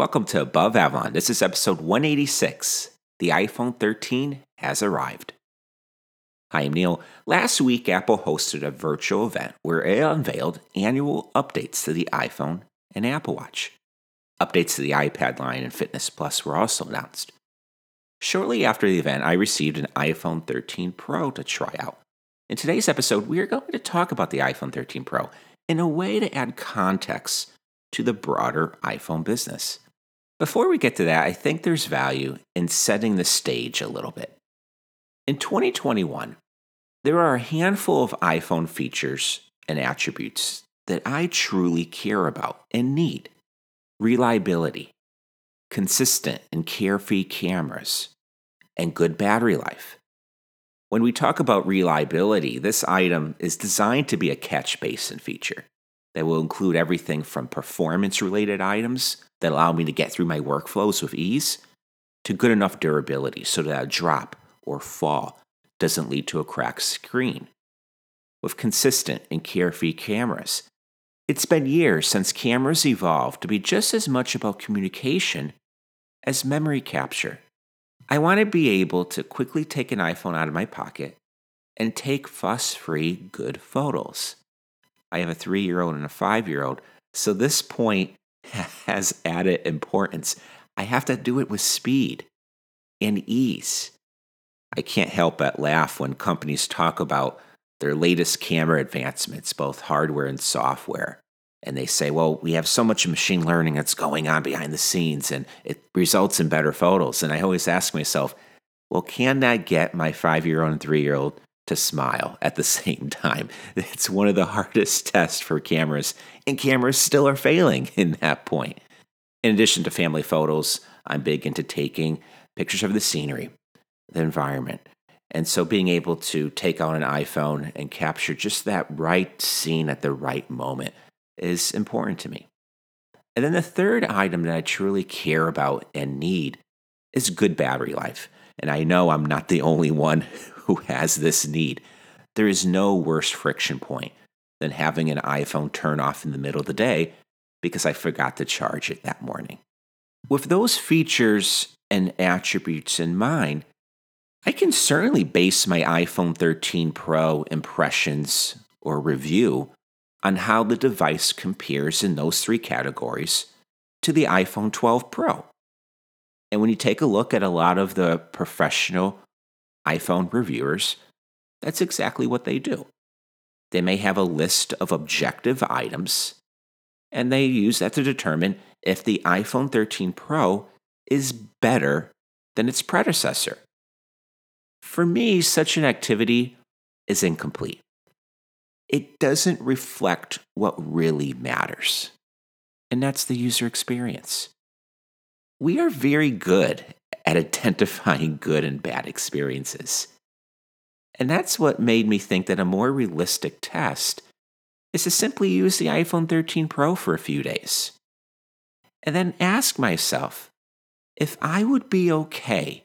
Welcome to Above Avalon. This is episode 186. The iPhone 13 has arrived. Hi, I'm Neil. Last week, Apple hosted a virtual event where it unveiled annual updates to the iPhone and Apple Watch. Updates to the iPad line and Fitness Plus were also announced. Shortly after the event, I received an iPhone 13 Pro to try out. In today's episode, we are going to talk about the iPhone 13 Pro in a way to add context to the broader iPhone business. Before we get to that, I think there's value in setting the stage a little bit. In 2021, there are a handful of iPhone features and attributes that I truly care about and need reliability, consistent and carefree cameras, and good battery life. When we talk about reliability, this item is designed to be a catch basin feature that will include everything from performance related items that allow me to get through my workflows with ease to good enough durability so that a drop or fall doesn't lead to a cracked screen. With consistent and carefree cameras, it's been years since cameras evolved to be just as much about communication as memory capture. I want to be able to quickly take an iPhone out of my pocket and take fuss free good photos. I have a three year old and a five year old. So this point has added importance. I have to do it with speed and ease. I can't help but laugh when companies talk about their latest camera advancements, both hardware and software. And they say, well, we have so much machine learning that's going on behind the scenes and it results in better photos. And I always ask myself, well, can that get my five year old and three year old to smile at the same time. It's one of the hardest tests for cameras, and cameras still are failing in that point. In addition to family photos, I'm big into taking pictures of the scenery, the environment. And so being able to take on an iPhone and capture just that right scene at the right moment is important to me. And then the third item that I truly care about and need is good battery life. And I know I'm not the only one who has this need. There is no worse friction point than having an iPhone turn off in the middle of the day because I forgot to charge it that morning. With those features and attributes in mind, I can certainly base my iPhone 13 Pro impressions or review on how the device compares in those three categories to the iPhone 12 Pro. And when you take a look at a lot of the professional iPhone reviewers, that's exactly what they do. They may have a list of objective items, and they use that to determine if the iPhone 13 Pro is better than its predecessor. For me, such an activity is incomplete. It doesn't reflect what really matters, and that's the user experience. We are very good at identifying good and bad experiences. And that's what made me think that a more realistic test is to simply use the iPhone 13 Pro for a few days. And then ask myself if I would be okay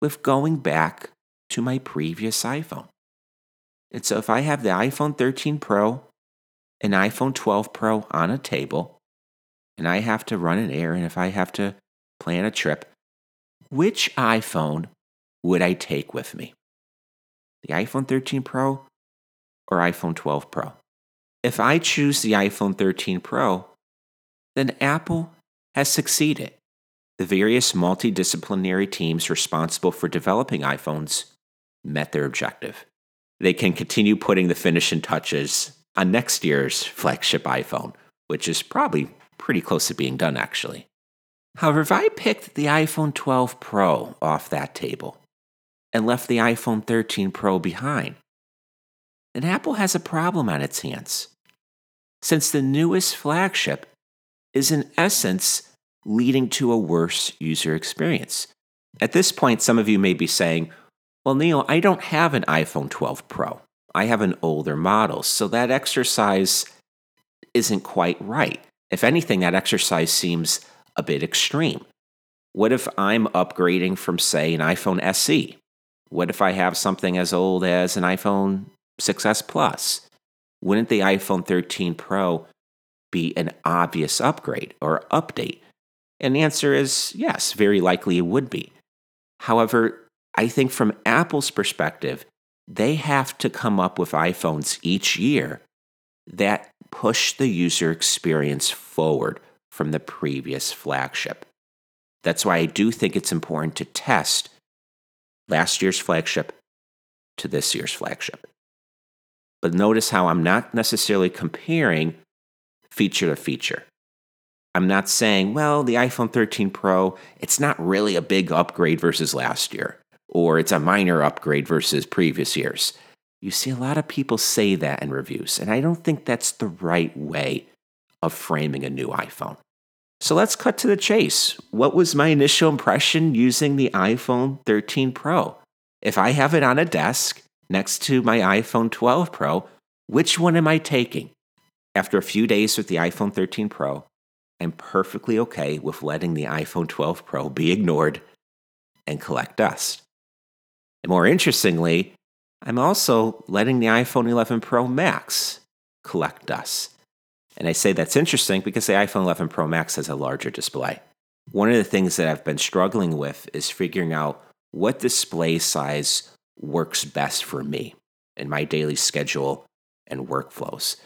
with going back to my previous iPhone. And so if I have the iPhone 13 Pro and iPhone 12 Pro on a table, and I have to run an errand, if I have to plan a trip, which iPhone would I take with me? The iPhone 13 Pro or iPhone 12 Pro? If I choose the iPhone 13 Pro, then Apple has succeeded. The various multidisciplinary teams responsible for developing iPhones met their objective. They can continue putting the finishing touches on next year's flagship iPhone, which is probably pretty close to being done actually. However, if I picked the iPhone 12 Pro off that table and left the iPhone 13 Pro behind, then Apple has a problem on its hands. Since the newest flagship is in essence leading to a worse user experience. At this point, some of you may be saying, Well, Neil, I don't have an iPhone 12 Pro. I have an older model, so that exercise isn't quite right. If anything, that exercise seems a bit extreme. What if I'm upgrading from, say, an iPhone SE? What if I have something as old as an iPhone 6S Plus? Wouldn't the iPhone 13 Pro be an obvious upgrade or update? And the answer is yes, very likely it would be. However, I think from Apple's perspective, they have to come up with iPhones each year that push the user experience forward from the previous flagship. That's why I do think it's important to test last year's flagship to this year's flagship. But notice how I'm not necessarily comparing feature to feature. I'm not saying, well, the iPhone 13 Pro, it's not really a big upgrade versus last year, or it's a minor upgrade versus previous years. You see a lot of people say that in reviews, and I don't think that's the right way of framing a new iPhone. So let's cut to the chase. What was my initial impression using the iPhone 13 Pro? If I have it on a desk next to my iPhone 12 Pro, which one am I taking? After a few days with the iPhone 13 Pro, I'm perfectly okay with letting the iPhone 12 Pro be ignored and collect dust. And more interestingly, I'm also letting the iPhone 11 Pro Max collect dust. And I say that's interesting because the iPhone 11 Pro Max has a larger display. One of the things that I've been struggling with is figuring out what display size works best for me in my daily schedule and workflows.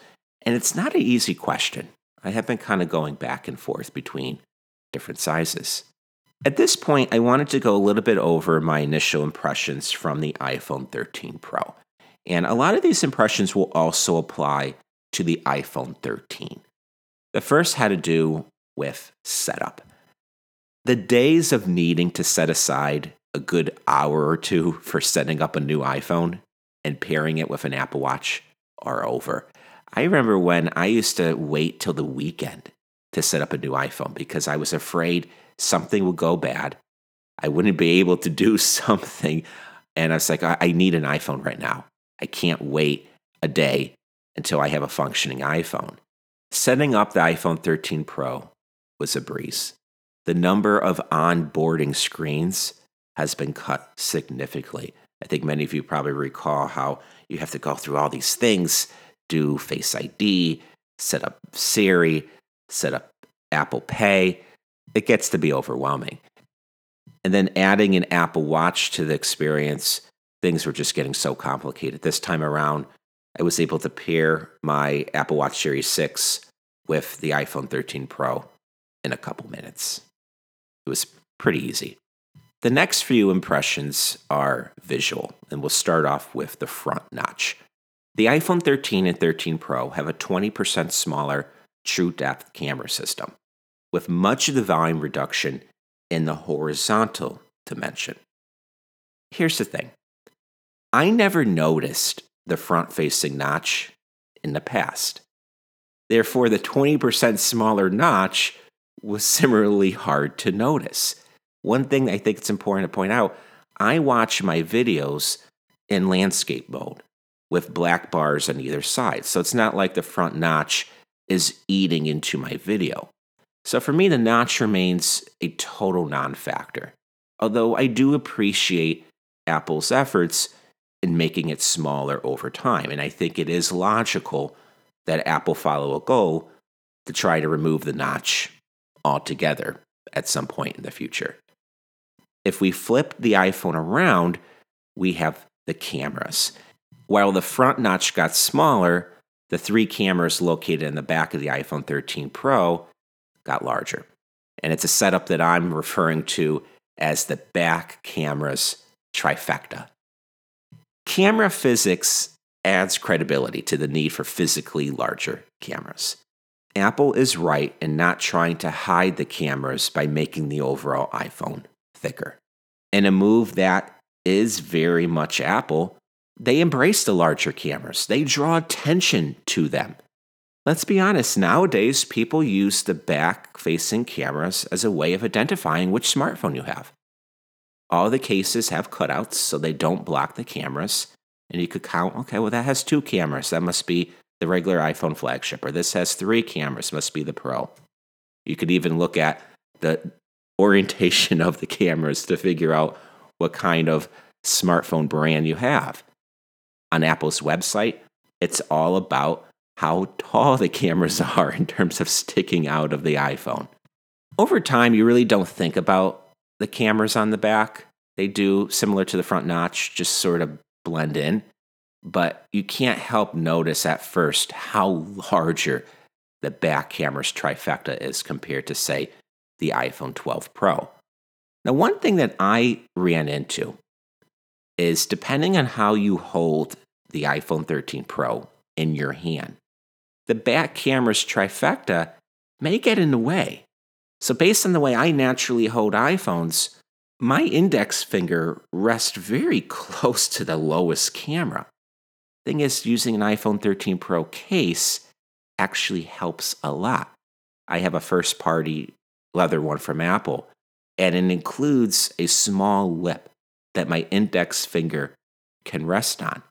And it's not an easy question. I have been kind of going back and forth between different sizes. At this point, I wanted to go a little bit over my initial impressions from the iPhone 13 Pro. And a lot of these impressions will also apply to the iPhone 13. The first had to do with setup. The days of needing to set aside a good hour or two for setting up a new iPhone and pairing it with an Apple Watch are over. I remember when I used to wait till the weekend to set up a new iPhone because I was afraid something would go bad. I wouldn't be able to do something. And I was like, I need an iPhone right now. I can't wait a day until I have a functioning iPhone. Setting up the iPhone 13 Pro was a breeze. The number of onboarding screens has been cut significantly. I think many of you probably recall how you have to go through all these things, do Face ID, set up Siri, set up Apple Pay. It gets to be overwhelming. And then adding an Apple Watch to the experience, things were just getting so complicated. This time around, I was able to pair my Apple Watch Series 6 with the iPhone 13 Pro in a couple minutes. It was pretty easy. The next few impressions are visual, and we'll start off with the front notch. The iPhone 13 and 13 Pro have a 20% smaller true depth camera system, with much of the volume reduction in the horizontal dimension. Here's the thing I never noticed the front facing notch in the past. Therefore, the 20% smaller notch was similarly hard to notice. One thing I think it's important to point out I watch my videos in landscape mode with black bars on either side. So it's not like the front notch is eating into my video. So for me, the notch remains a total non factor. Although I do appreciate Apple's efforts in making it smaller over time. And I think it is logical that Apple follow a goal to try to remove the notch altogether at some point in the future. If we flip the iPhone around, we have the cameras. While the front notch got smaller, the three cameras located in the back of the iPhone 13 Pro got larger. And it's a setup that I'm referring to as the back cameras trifecta. Camera physics adds credibility to the need for physically larger cameras. Apple is right in not trying to hide the cameras by making the overall iPhone thicker. In a move that is very much Apple, they embrace the larger cameras. They draw attention to them. Let's be honest, nowadays people use the back facing cameras as a way of identifying which smartphone you have. All the cases have cutouts so they don't block the cameras. And you could count, okay, well, that has two cameras. That must be the regular iPhone flagship. Or this has three cameras, must be the Pro. You could even look at the orientation of the cameras to figure out what kind of smartphone brand you have. On Apple's website, it's all about how tall the cameras are in terms of sticking out of the iPhone. over time, you really don't think about the cameras on the back. They do, similar to the front notch, just sort of blend in. But you can't help notice at first how larger the back camera's trifecta is compared to, say, the iPhone 12 Pro. Now, one thing that I ran into is depending on how you hold the iPhone 13 Pro in your hand, the back camera's trifecta may get in the way. So, based on the way I naturally hold iPhones, my index finger rests very close to the lowest camera. Thing is, using an iPhone 13 Pro case actually helps a lot. I have a first party leather one from Apple, and it includes a small lip that my index finger can rest on.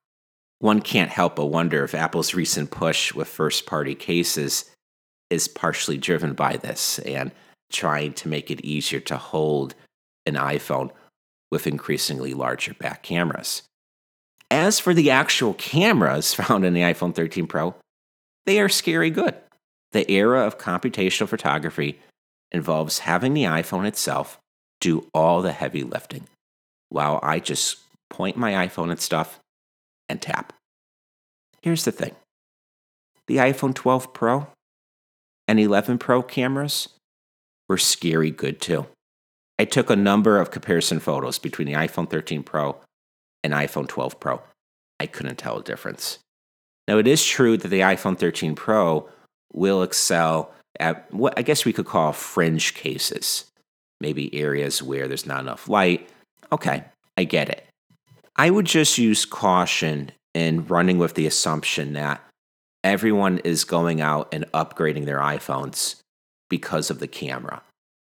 One can't help but wonder if Apple's recent push with first party cases is partially driven by this and trying to make it easier to hold an iPhone with increasingly larger back cameras. As for the actual cameras found in the iPhone 13 Pro, they are scary good. The era of computational photography involves having the iPhone itself do all the heavy lifting, while I just point my iPhone at stuff and tap. Here's the thing the iPhone 12 Pro and 11 Pro cameras were scary good too. I took a number of comparison photos between the iPhone 13 Pro and iPhone 12 Pro. I couldn't tell a difference. Now, it is true that the iPhone 13 Pro will excel at what I guess we could call fringe cases, maybe areas where there's not enough light. Okay, I get it. I would just use caution in running with the assumption that everyone is going out and upgrading their iPhones because of the camera.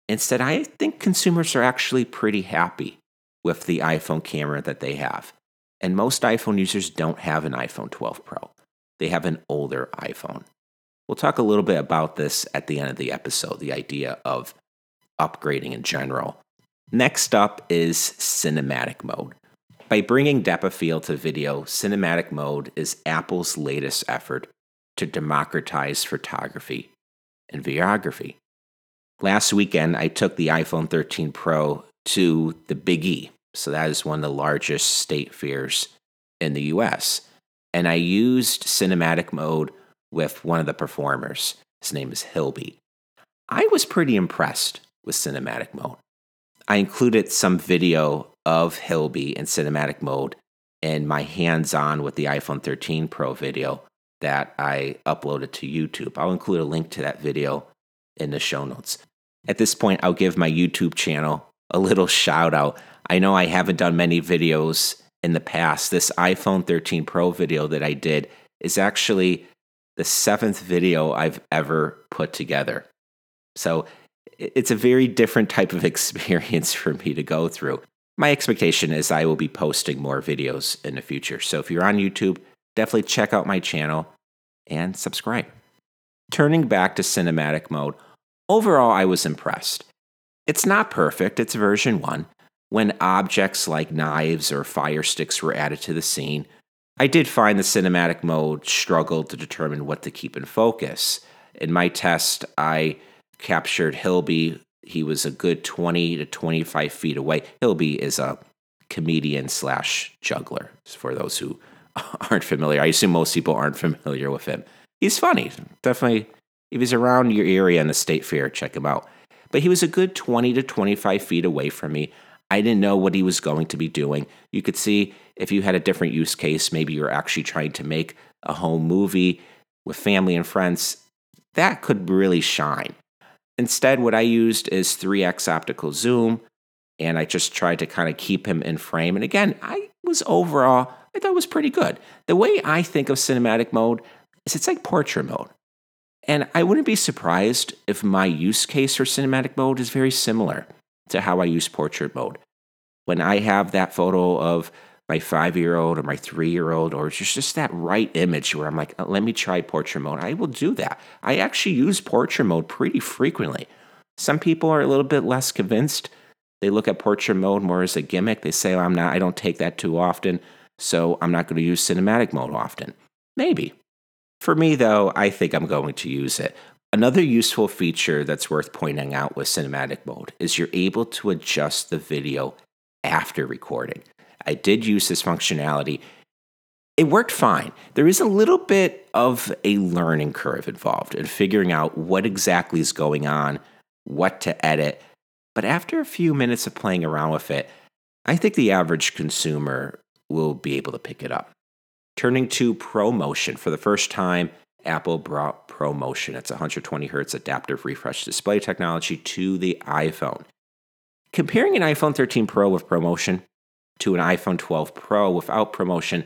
Instead, I think consumers are actually pretty happy with the iPhone camera that they have. And most iPhone users don't have an iPhone 12 Pro, they have an older iPhone. We'll talk a little bit about this at the end of the episode the idea of upgrading in general. Next up is cinematic mode. By bringing depth of field to video, cinematic mode is Apple's latest effort to democratize photography and videography. Last weekend, I took the iPhone 13 Pro to the Big E. So, that is one of the largest state fairs in the US. And I used cinematic mode with one of the performers. His name is Hilby. I was pretty impressed with cinematic mode. I included some video of Hilby in cinematic mode in my hands on with the iPhone 13 Pro video that I uploaded to YouTube. I'll include a link to that video in the show notes. At this point, I'll give my YouTube channel a little shout out. I know I haven't done many videos in the past. This iPhone 13 Pro video that I did is actually the seventh video I've ever put together. So it's a very different type of experience for me to go through. My expectation is I will be posting more videos in the future. So if you're on YouTube, definitely check out my channel and subscribe. Turning back to cinematic mode, overall I was impressed. It's not perfect, it's version 1. When objects like knives or fire sticks were added to the scene, I did find the cinematic mode struggled to determine what to keep in focus. In my test, I captured Hilby. He was a good 20 to 25 feet away. Hilby is a comedian slash juggler, for those who aren't familiar. I assume most people aren't familiar with him. He's funny. Definitely, if he's around your area in the state fair, check him out. But he was a good 20 to 25 feet away from me. I didn't know what he was going to be doing. You could see if you had a different use case, maybe you're actually trying to make a home movie with family and friends, that could really shine. Instead, what I used is 3x optical zoom, and I just tried to kind of keep him in frame. And again, I was overall, I thought it was pretty good. The way I think of cinematic mode is it's like portrait mode. And I wouldn't be surprised if my use case for cinematic mode is very similar to how I use portrait mode. When I have that photo of my five year old or my three year old, or just, just that right image where I'm like, uh, let me try portrait mode, I will do that. I actually use portrait mode pretty frequently. Some people are a little bit less convinced. They look at portrait mode more as a gimmick. They say, I'm not, I don't take that too often, so I'm not going to use cinematic mode often. Maybe. For me, though, I think I'm going to use it. Another useful feature that's worth pointing out with cinematic mode is you're able to adjust the video after recording. I did use this functionality. It worked fine. There is a little bit of a learning curve involved in figuring out what exactly is going on, what to edit. But after a few minutes of playing around with it, I think the average consumer will be able to pick it up. Turning to ProMotion, for the first time, Apple brought ProMotion. It's 120 hertz adaptive refresh display technology to the iPhone. Comparing an iPhone 13 Pro with ProMotion to an iPhone 12 Pro without ProMotion,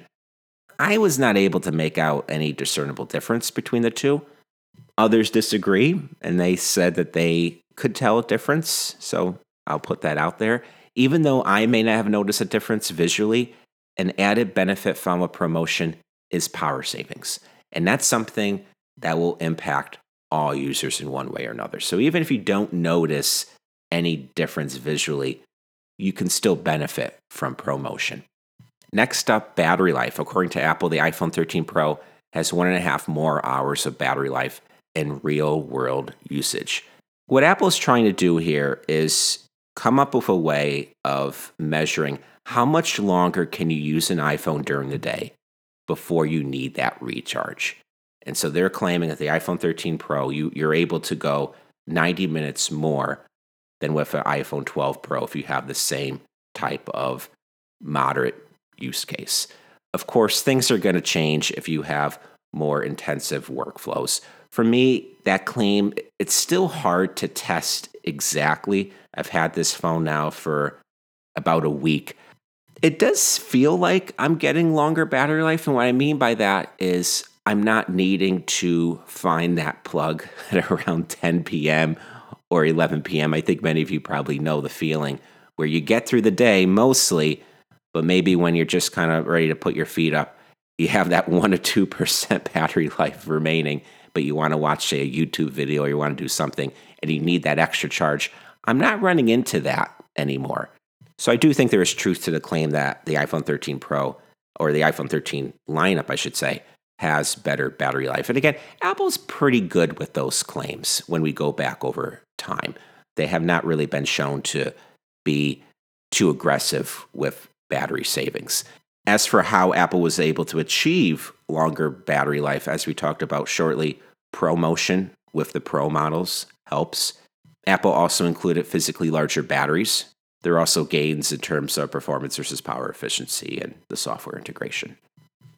I was not able to make out any discernible difference between the two. Others disagree, and they said that they could tell a difference, so I'll put that out there. Even though I may not have noticed a difference visually, an added benefit from a ProMotion is power savings. And that's something that will impact all users in one way or another. So even if you don't notice any difference visually, you can still benefit from ProMotion. Next up, battery life. According to Apple, the iPhone 13 Pro has one and a half more hours of battery life in real world usage. What Apple is trying to do here is come up with a way of measuring how much longer can you use an iPhone during the day before you need that recharge. And so they're claiming that the iPhone 13 Pro, you, you're able to go 90 minutes more than with an iPhone 12 Pro if you have the same type of moderate use case. Of course, things are going to change if you have more intensive workflows. For me, that claim, it's still hard to test exactly. I've had this phone now for about a week. It does feel like I'm getting longer battery life. And what I mean by that is I'm not needing to find that plug at around 10 p.m. or 11 p.m. I think many of you probably know the feeling where you get through the day mostly, but maybe when you're just kind of ready to put your feet up, you have that 1 or 2% battery life remaining, but you want to watch, say, a YouTube video or you want to do something and you need that extra charge. I'm not running into that anymore. So I do think there is truth to the claim that the iPhone 13 Pro or the iPhone 13 lineup, I should say, has better battery life. And again, Apple's pretty good with those claims when we go back over time. They have not really been shown to be too aggressive with battery savings. As for how Apple was able to achieve longer battery life, as we talked about shortly, ProMotion with the Pro models helps. Apple also included physically larger batteries. There are also gains in terms of performance versus power efficiency and the software integration.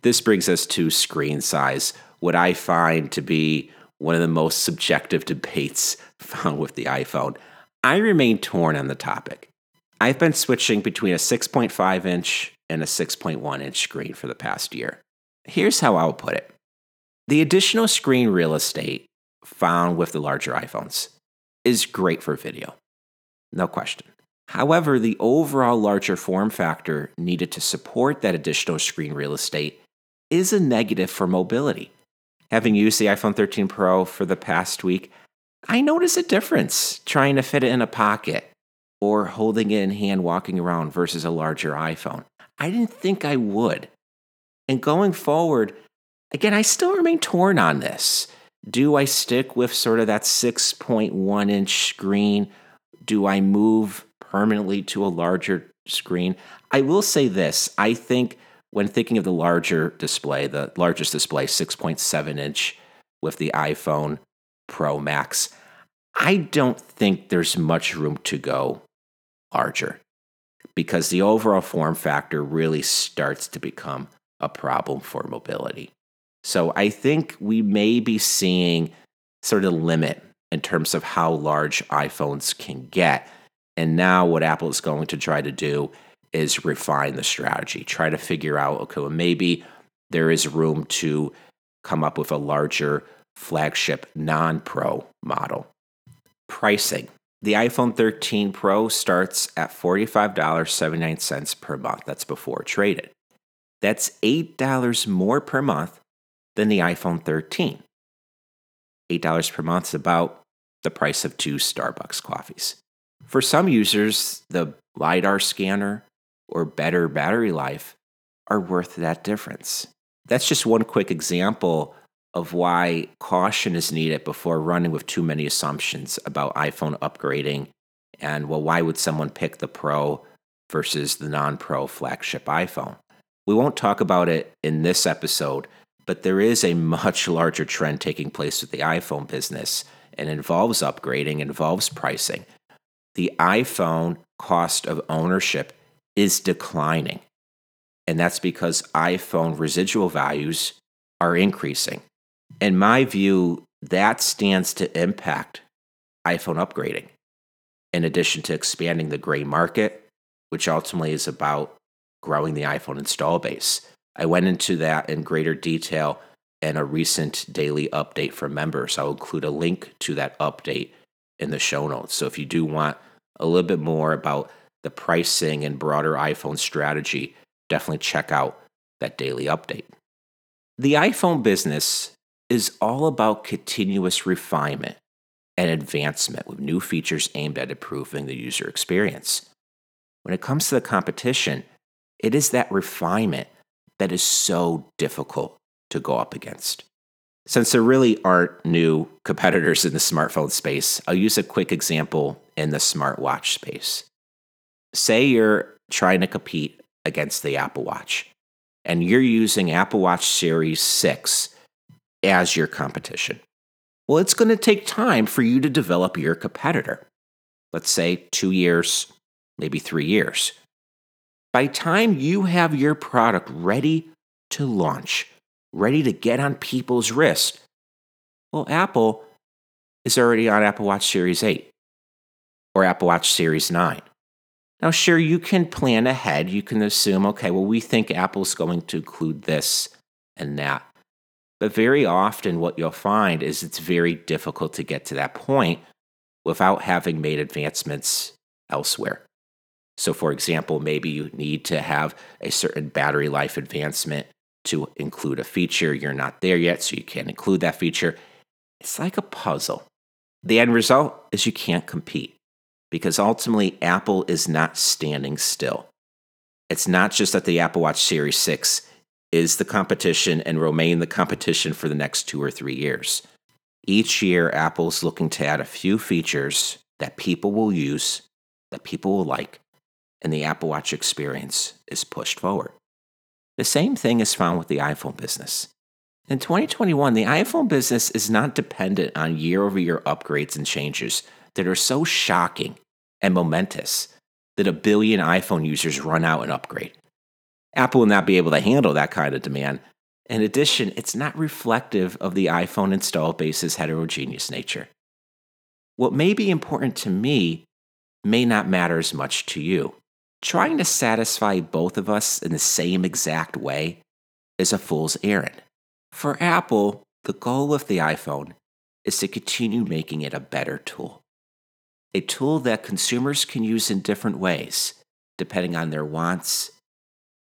This brings us to screen size, what I find to be one of the most subjective debates found with the iPhone. I remain torn on the topic. I've been switching between a 6.5 inch and a 6.1 inch screen for the past year. Here's how I'll put it the additional screen real estate found with the larger iPhones is great for video, no question. However, the overall larger form factor needed to support that additional screen real estate is a negative for mobility. Having used the iPhone 13 Pro for the past week, I notice a difference trying to fit it in a pocket or holding it in hand walking around versus a larger iPhone. I didn't think I would. And going forward, again, I still remain torn on this. Do I stick with sort of that 6.1 inch screen? Do I move permanently to a larger screen? I will say this I think when thinking of the larger display, the largest display, 6.7 inch with the iPhone Pro Max, I don't think there's much room to go larger because the overall form factor really starts to become a problem for mobility. So I think we may be seeing sort of limit in terms of how large iPhones can get. And now what Apple is going to try to do is refine the strategy, try to figure out, okay, well, maybe there is room to come up with a larger flagship non pro model. Pricing. The iPhone 13 Pro starts at $45.79 per month. That's before traded. That's $8 more per month than the iPhone 13. $8 per month is about the price of two Starbucks coffees. For some users, the LiDAR scanner or better battery life are worth that difference. That's just one quick example of why caution is needed before running with too many assumptions about iPhone upgrading and well why would someone pick the Pro versus the non-Pro flagship iPhone. We won't talk about it in this episode, but there is a much larger trend taking place with the iPhone business and involves upgrading, involves pricing. The iPhone cost of ownership is declining. And that's because iPhone residual values are increasing. In my view, that stands to impact iPhone upgrading, in addition to expanding the gray market, which ultimately is about growing the iPhone install base. I went into that in greater detail in a recent daily update for members. I'll include a link to that update in the show notes. So if you do want a little bit more about the pricing and broader iPhone strategy, definitely check out that daily update. The iPhone business is all about continuous refinement and advancement with new features aimed at improving the user experience. When it comes to the competition, it is that refinement that is so difficult to go up against. Since there really aren't new competitors in the smartphone space, I'll use a quick example in the smartwatch space. Say you're trying to compete against the Apple Watch and you're using Apple Watch Series 6 as your competition. Well, it's going to take time for you to develop your competitor. Let's say two years, maybe three years. By time you have your product ready to launch, ready to get on people's wrist, well, Apple is already on Apple Watch Series 8 or Apple Watch Series 9. Now, sure, you can plan ahead. You can assume, okay, well, we think Apple's going to include this and that. But very often, what you'll find is it's very difficult to get to that point without having made advancements elsewhere. So, for example, maybe you need to have a certain battery life advancement to include a feature. You're not there yet, so you can't include that feature. It's like a puzzle. The end result is you can't compete because ultimately, Apple is not standing still. It's not just that the Apple Watch Series 6 is the competition and remain the competition for the next two or three years. Each year, Apple's looking to add a few features that people will use, that people will like, and the Apple Watch experience is pushed forward. The same thing is found with the iPhone business. In 2021, the iPhone business is not dependent on year over year upgrades and changes that are so shocking and momentous that a billion iPhone users run out and upgrade. Apple will not be able to handle that kind of demand. In addition, it's not reflective of the iPhone install base's heterogeneous nature. What may be important to me may not matter as much to you. Trying to satisfy both of us in the same exact way is a fool's errand. For Apple, the goal of the iPhone is to continue making it a better tool. A tool that consumers can use in different ways, depending on their wants,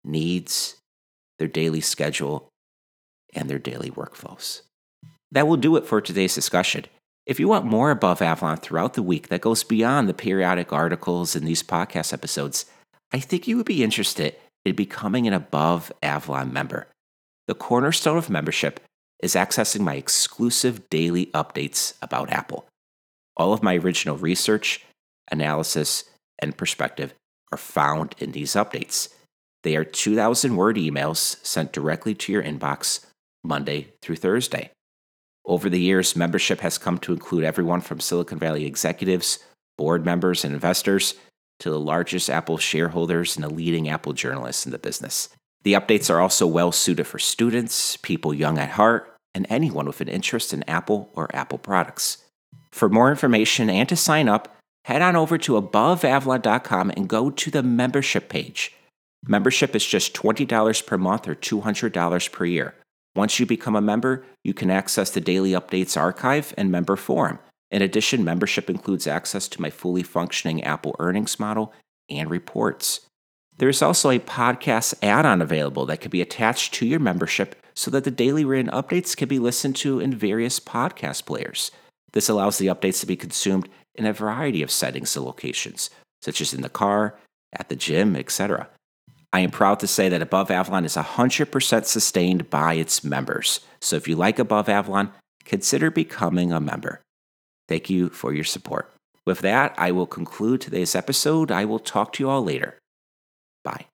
needs, their daily schedule, and their daily workflows. That will do it for today's discussion. If you want more above Avalon throughout the week that goes beyond the periodic articles in these podcast episodes, I think you would be interested in becoming an Above Avalon member. The cornerstone of membership is accessing my exclusive daily updates about Apple. All of my original research, analysis, and perspective are found in these updates. They are 2,000 word emails sent directly to your inbox Monday through Thursday. Over the years, membership has come to include everyone from Silicon Valley executives, board members, and investors to the largest Apple shareholders and the leading Apple journalists in the business. The updates are also well suited for students, people young at heart, and anyone with an interest in Apple or Apple products. For more information and to sign up, head on over to aboveavalon.com and go to the membership page. Membership is just $20 per month or $200 per year. Once you become a member, you can access the daily updates archive and member forum. In addition, membership includes access to my fully functioning Apple earnings model and reports. There is also a podcast add on available that can be attached to your membership so that the daily written updates can be listened to in various podcast players. This allows the updates to be consumed in a variety of settings and locations, such as in the car, at the gym, etc. I am proud to say that Above Avalon is 100% sustained by its members. So if you like Above Avalon, consider becoming a member. Thank you for your support. With that, I will conclude today's episode. I will talk to you all later. Bye.